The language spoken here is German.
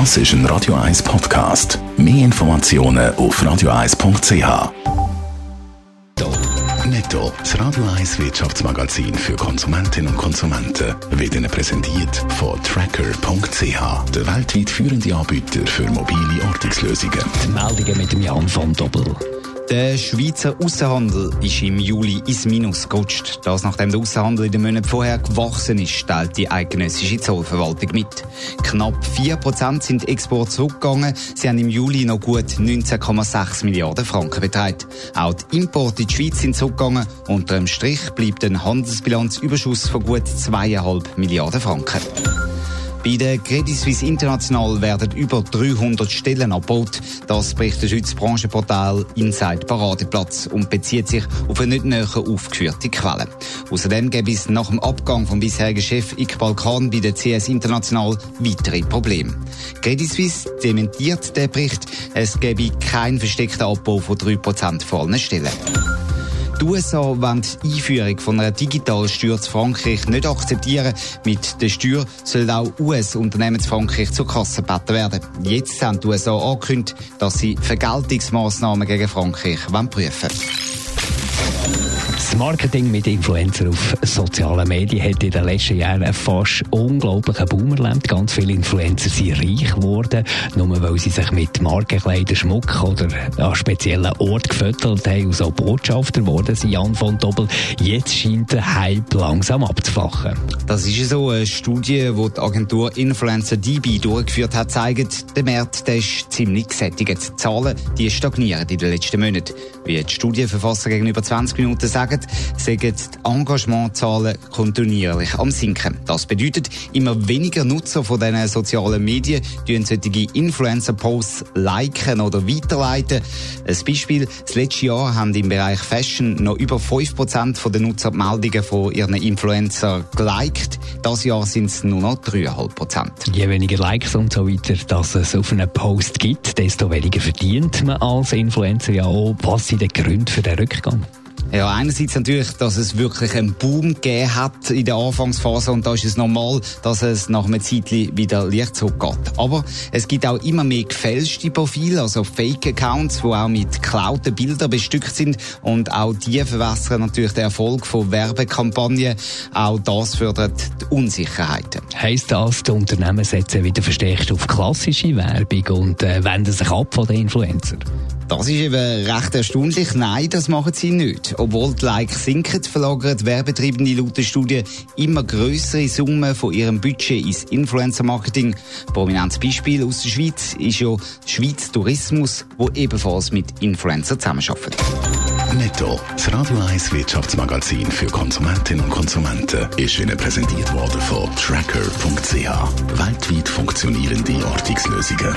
Das ist ein Radio 1 Podcast. Mehr Informationen auf radio1.ch. Netto, das Radio 1 Wirtschaftsmagazin für Konsumentinnen und Konsumenten, wird Ihnen präsentiert von Tracker.ch, der weltweit führende Anbieter für mobile Ortungslösungen. Die Meldungen mit dem Jan von Doppel. Der Schweizer Außenhandel ist im Juli ins Minus gerutscht. Das nachdem der Außenhandel in den Monaten vorher gewachsen ist, stellt die eidgenössische Zollverwaltung mit. Knapp 4% sind Exporte zurückgegangen. Sie haben im Juli noch gut 19,6 Milliarden Franken beträgt. Auch die Importe in die Schweiz sind zurückgegangen. Unter dem Strich bleibt ein Handelsbilanzüberschuss von gut 2,5 Milliarden Franken. Bei der Credit Suisse International werden über 300 Stellen abgebaut. Das berichtet das Schweizer Branchenportal Inside Paradeplatz und bezieht sich auf eine nicht näher aufgeführte Quelle. Außerdem gäbe es nach dem Abgang vom bisherigen Chef Iqbal Khan bei der CS International weitere Probleme. Credit Suisse dementiert den Bericht, es gäbe keinen versteckten Abbau von 3% von allen Stellen. Die USA wollen die Einführung von einer Digitalsteuer zu Frankreich nicht akzeptieren. Mit der Steuer sollen auch US-Unternehmen zu Frankreich zur Kasse gebeten werden. Jetzt haben die USA angekündigt, dass sie Vergeltungsmaßnahmen gegen Frankreich prüfen wollen. Marketing mit Influencer auf sozialen Medien hat in den letzten Jahren einen fast unglaublichen Boom erlebt. Ganz viele Influencer sind reich geworden, nur weil sie sich mit Markenkleidern, Schmuck oder an speziellen Ort gefüttert haben und so Botschafter geworden sind. Jan von Doppel, jetzt scheint der Hype langsam abzuflachen. Das ist so. Eine Studie, die die Agentur Influencer DB durchgeführt hat, zeigt, der Markt der ist ziemlich gesättigt. Die Zahlen die stagnieren in den letzten Monaten. Wie die Studienverfasser gegenüber 20 Minuten sagen, sind die Engagementzahlen kontinuierlich am sinken. Das bedeutet, immer weniger Nutzer von diesen sozialen Medien tun solche Influencer-Posts liken oder weiterleiten. Ein Beispiel, das letzte Jahr haben im Bereich Fashion noch über 5% der Nutzer die Meldungen von ihren Influencer geliked. Das Jahr sind es nur noch 3,5%. Je weniger Likes und so weiter, dass es auf einen Post gibt, desto weniger verdient man als Influencer ja auch. Was sind die Gründe für den Rückgang? Ja, einerseits natürlich, dass es wirklich einen Boom gegeben hat in der Anfangsphase und da ist es normal, dass es nach einem Zeitchen wieder leicht zurückgeht. Aber es gibt auch immer mehr gefälschte Profile, also Fake-Accounts, die auch mit geklauten Bildern bestückt sind und auch die verwässern natürlich den Erfolg von Werbekampagnen. Auch das fördert die Unsicherheiten. Heißt das, die Unternehmen setzen wieder verstärkt auf klassische Werbung und äh, wenden sich ab von den Influencern? Das ist eben recht erstaunlich. Nein, das machen sie nicht. Obwohl die Likes sinken, verlagern Werbetreibende laut der Studie immer größere Summen von ihrem Budget ins Influencer-Marketing. Prominentes Beispiel aus der Schweiz ist ja Schweiz Tourismus, wo ebenfalls mit Influencer zusammenarbeitet. Netto, das Radio 1 Wirtschaftsmagazin für Konsumentinnen und Konsumenten, ist Ihnen präsentiert worden von Tracker.ch. Weltweit funktionierende Ortungslösungen.